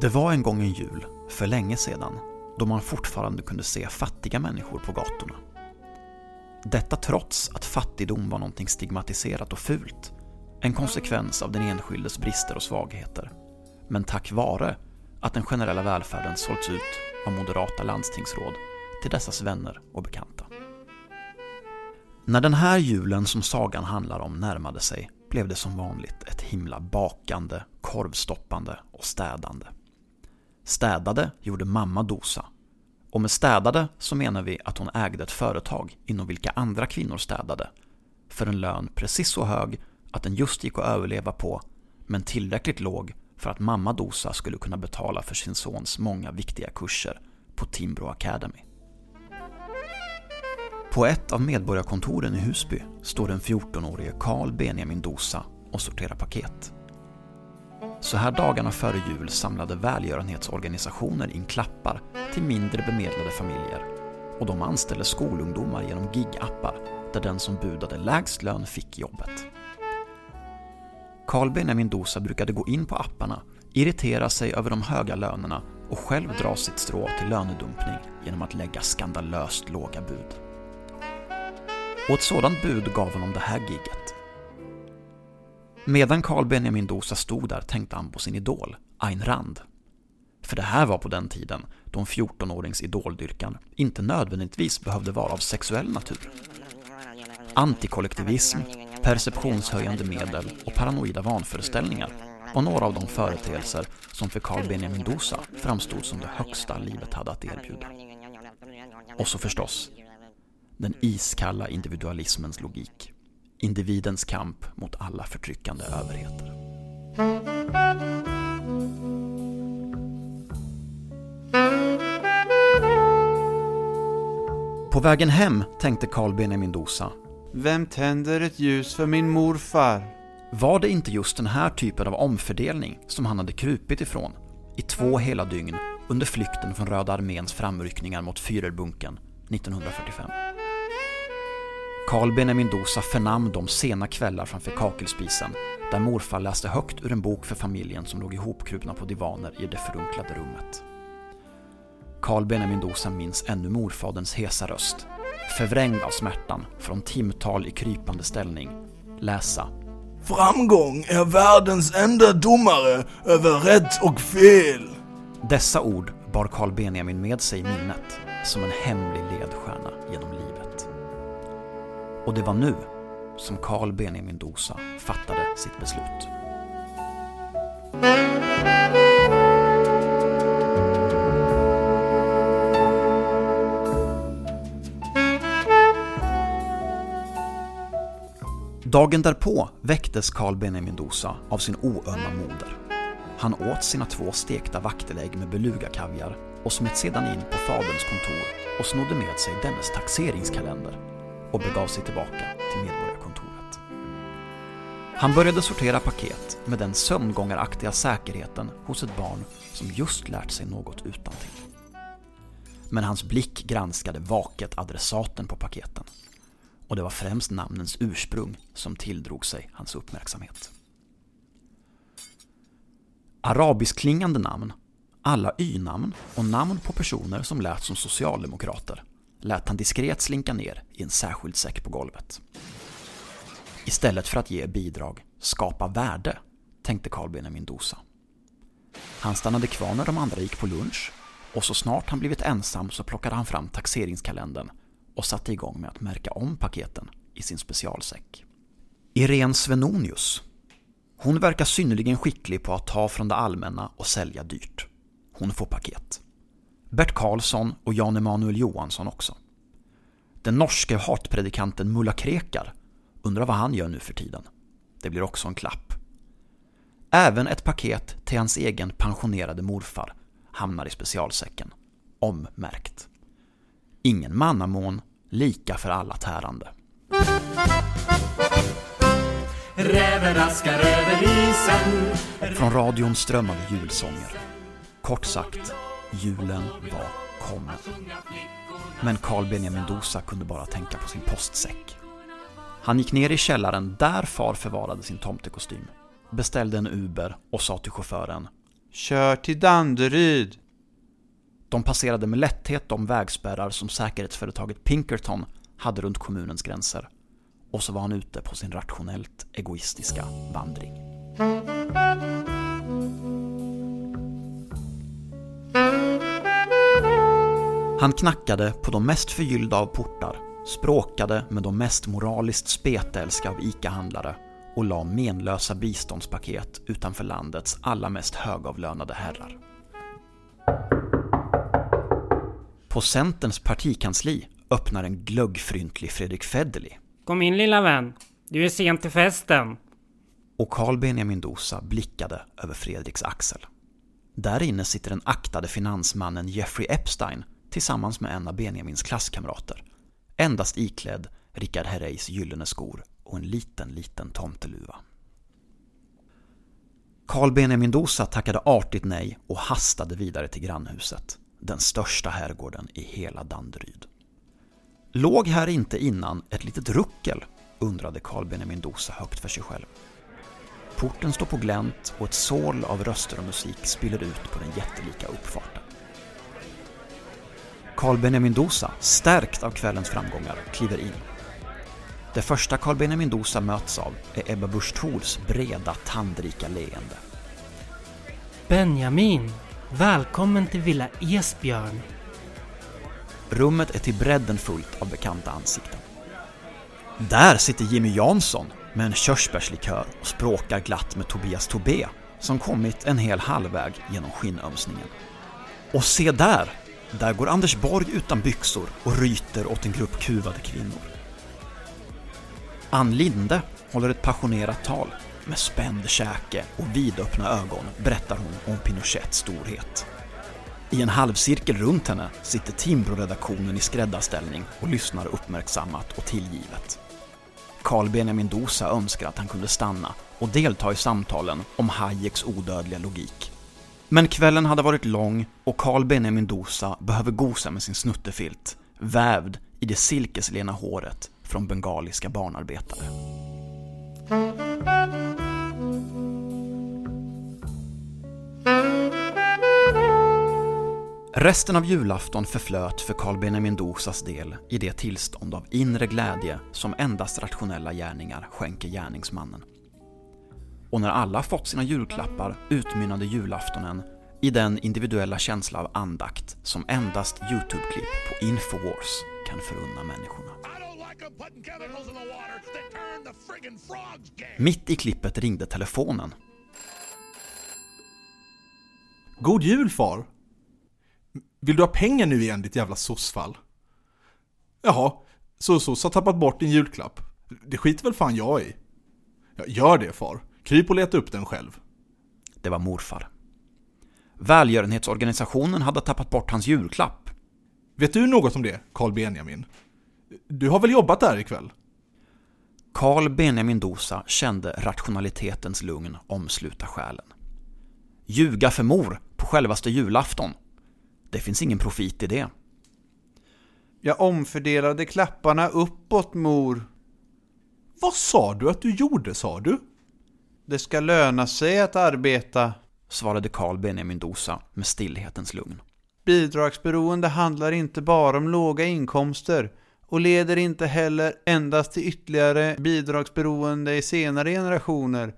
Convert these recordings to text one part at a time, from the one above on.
Det var en gång en jul, för länge sedan, då man fortfarande kunde se fattiga människor på gatorna. Detta trots att fattigdom var någonting stigmatiserat och fult, en konsekvens av den enskildes brister och svagheter. Men tack vare att den generella välfärden sålts ut av moderata landstingsråd till dessas vänner och bekanta. När den här julen som sagan handlar om närmade sig blev det som vanligt ett himla bakande, korvstoppande och städande. Städade gjorde mamma Dosa. Och med städade så menar vi att hon ägde ett företag inom vilka andra kvinnor städade. För en lön precis så hög att den just gick att överleva på, men tillräckligt låg för att mamma Dosa skulle kunna betala för sin sons många viktiga kurser på Timbro Academy. På ett av medborgarkontoren i Husby står den 14-årige Carl Benjamin Dosa och sorterar paket. Så här dagarna före jul samlade välgörenhetsorganisationer in klappar till mindre bemedlade familjer och de anställde skolungdomar genom gigappar där den som budade lägst lön fick jobbet. Carl Benjamin Dosa brukade gå in på apparna, irritera sig över de höga lönerna och själv dra sitt strå till lönedumpning genom att lägga skandalöst låga bud. Och ett sådant bud gav honom det här gigget. Medan Carl Benjamin Dosa stod där tänkte han på sin idol, Ayn Rand. För det här var på den tiden då en 14-årings idoldyrkan inte nödvändigtvis behövde vara av sexuell natur. Antikollektivism, perceptionshöjande medel och paranoida vanföreställningar var några av de företeelser som för Carl Benjamin Dosa framstod som det högsta livet hade att erbjuda. Och så förstås, den iskalla individualismens logik. Individens kamp mot alla förtryckande överheter. På vägen hem tänkte Carl Benjamin Dosa. Vem tänder ett ljus för min morfar? Var det inte just den här typen av omfördelning som han hade krupit ifrån i två hela dygn under flykten från Röda arméns framryckningar mot Führerbunken 1945? Carl Benjamin Dosa förnam de sena kvällar framför kakelspisen där morfar läste högt ur en bok för familjen som låg ihopkrupna på divaner i det förunklade rummet. Carl Benjamin Dosa minns ännu morfaderns hesa röst, förvrängd av smärtan från timtal i krypande ställning, läsa Framgång är världens enda domare över rätt och fel. Dessa ord bar Carl Benjamin med sig i minnet som en hemlig ledstjärna genom livet. Och det var nu som Carl Benjamin Dosa fattade sitt beslut. Dagen därpå väcktes Carl Benjamin Dosa av sin oömma moder. Han åt sina två stekta vaktelägg med beluga-kaviar och smet sedan in på faderns kontor och snodde med sig dennes taxeringskalender och begav sig tillbaka till Medborgarkontoret. Han började sortera paket med den sömngångaraktiga säkerheten hos ett barn som just lärt sig något utantill. Men hans blick granskade vaket adressaten på paketen och det var främst namnens ursprung som tilldrog sig hans uppmärksamhet. Arabiskklingande namn, alla y-namn och namn på personer som lät som socialdemokrater lät han diskret slinka ner i en särskild säck på golvet. Istället för att ge bidrag, skapa värde, tänkte Carl Benjamin Dosa. Han stannade kvar när de andra gick på lunch och så snart han blivit ensam så plockade han fram taxeringskalendern och satte igång med att märka om paketen i sin specialsäck. Irene Svenonius. Hon verkar synnerligen skicklig på att ta från det allmänna och sälja dyrt. Hon får paket. Bert Karlsson och Jan Emanuel Johansson också. Den norske hatpredikanten Mulla Krekar undrar vad han gör nu för tiden. Det blir också en klapp. Även ett paket till hans egen pensionerade morfar hamnar i specialsäcken. Ommärkt. Ingen mannamån, lika för alla tärande. Räven över isen Från radion strömmade julsånger. Kort sagt, julen var kommen. Men Carl Benjamin Dosa kunde bara tänka på sin postsäck. Han gick ner i källaren där far förvarade sin tomtekostym, beställde en Uber och sa till chauffören Kör till Danderyd. De passerade med lätthet de vägspärrar som säkerhetsföretaget Pinkerton hade runt kommunens gränser. Och så var han ute på sin rationellt egoistiska vandring. Han knackade på de mest förgyllda av portar, språkade med de mest moraliskt spetälska av ICA-handlare och la menlösa biståndspaket utanför landets allra mest högavlönade herrar. På Centerns partikansli öppnar en glöggfryntlig Fredrik Federley Kom in lilla vän. Du är sen till festen. och Carl Benjamin Dosa blickade över Fredriks axel. Där inne sitter den aktade finansmannen Jeffrey Epstein tillsammans med en av Benjamins klasskamrater. Endast iklädd Richard Herreys gyllene skor och en liten, liten tomteluva. Carl Benjamin Dosa tackade artigt nej och hastade vidare till grannhuset. Den största herrgården i hela Danderyd. Låg här inte innan ett litet ruckel? undrade Carl Benjamin Dosa högt för sig själv. Porten står på glänt och ett sål av röster och musik spiller ut på den jättelika uppfarten. Carl Benjamin Dosa, stärkt av kvällens framgångar, kliver in. Det första Carl Benjamin Dosa möts av är Ebba Busch Thors breda, tandrika leende. Benjamin, välkommen till Villa Esbjörn. Rummet är till bredden fullt av bekanta ansikten. Där sitter Jimmy Jansson med en körsbärslikör och språkar glatt med Tobias Tobé som kommit en hel halvväg genom skinnömsningen. Och se där! Där går Anders Borg utan byxor och ryter åt en grupp kuvade kvinnor. Ann Linde håller ett passionerat tal. Med spänd käke och vidöppna ögon berättar hon om Pinochets storhet. I en halvcirkel runt henne sitter Timbro-redaktionen i skräddarställning och lyssnar uppmärksammat och tillgivet. Carl Benjamin Dosa önskar att han kunde stanna och delta i samtalen om Hayeks odödliga logik. Men kvällen hade varit lång och Carl Benjamin Dosa behöver gosa med sin snuttefilt, vävd i det silkeslena håret från bengaliska barnarbetare. Resten av julafton förflöt för Carl Benjamin Dosas del i det tillstånd av inre glädje som endast rationella gärningar skänker gärningsmannen. Och när alla fått sina julklappar utmynnade julaftonen i den individuella känsla av andakt som endast YouTube-klipp på Infowars kan förunna människorna. Mitt i klippet ringde telefonen. God jul far! Vill du ha pengar nu igen ditt jävla sossfall? Jaha, så så har tappat bort din julklapp. Det skiter väl fan jag i. Ja, gör det far. Kryp och leta upp den själv. Det var morfar. Välgörenhetsorganisationen hade tappat bort hans julklapp. Vet du något om det, Carl Benjamin? Du har väl jobbat där ikväll? Carl Benjamin Dosa kände rationalitetens lugn omsluta själen. Ljuga för mor på självaste julafton. Det finns ingen profit i det. Jag omfördelade klapparna uppåt, mor. Vad sa du att du gjorde, sa du? Det ska löna sig att arbeta. Svarade Carl Benjamin Dosa med stillhetens lugn. Bidragsberoende handlar inte bara om låga inkomster och leder inte heller endast till ytterligare bidragsberoende i senare generationer,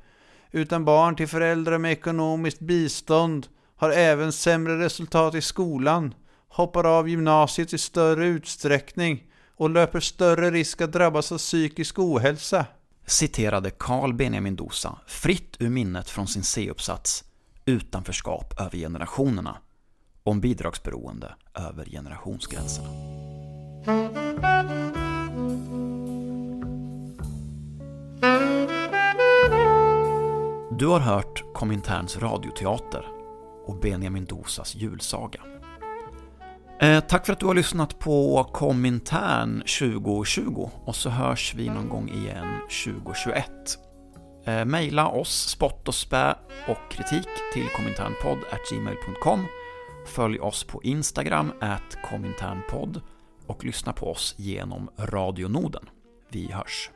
utan barn till föräldrar med ekonomiskt bistånd har även sämre resultat i skolan, hoppar av gymnasiet i större utsträckning och löper större risk att drabbas av psykisk ohälsa. Citerade Carl Benjamin Dosa fritt ur minnet från sin C-uppsats Utanförskap över generationerna om bidragsberoende över generationsgränserna. Du har hört Kominterns radioteater och Benjamin Dosas julsaga. Eh, tack för att du har lyssnat på Komintern 2020 och så hörs vi någon gång igen 2021. Eh, maila oss spott och spä och kritik till kominternpodd.gmail.com Följ oss på Instagram, at kominternpodd och lyssna på oss genom radionoden. Vi hörs!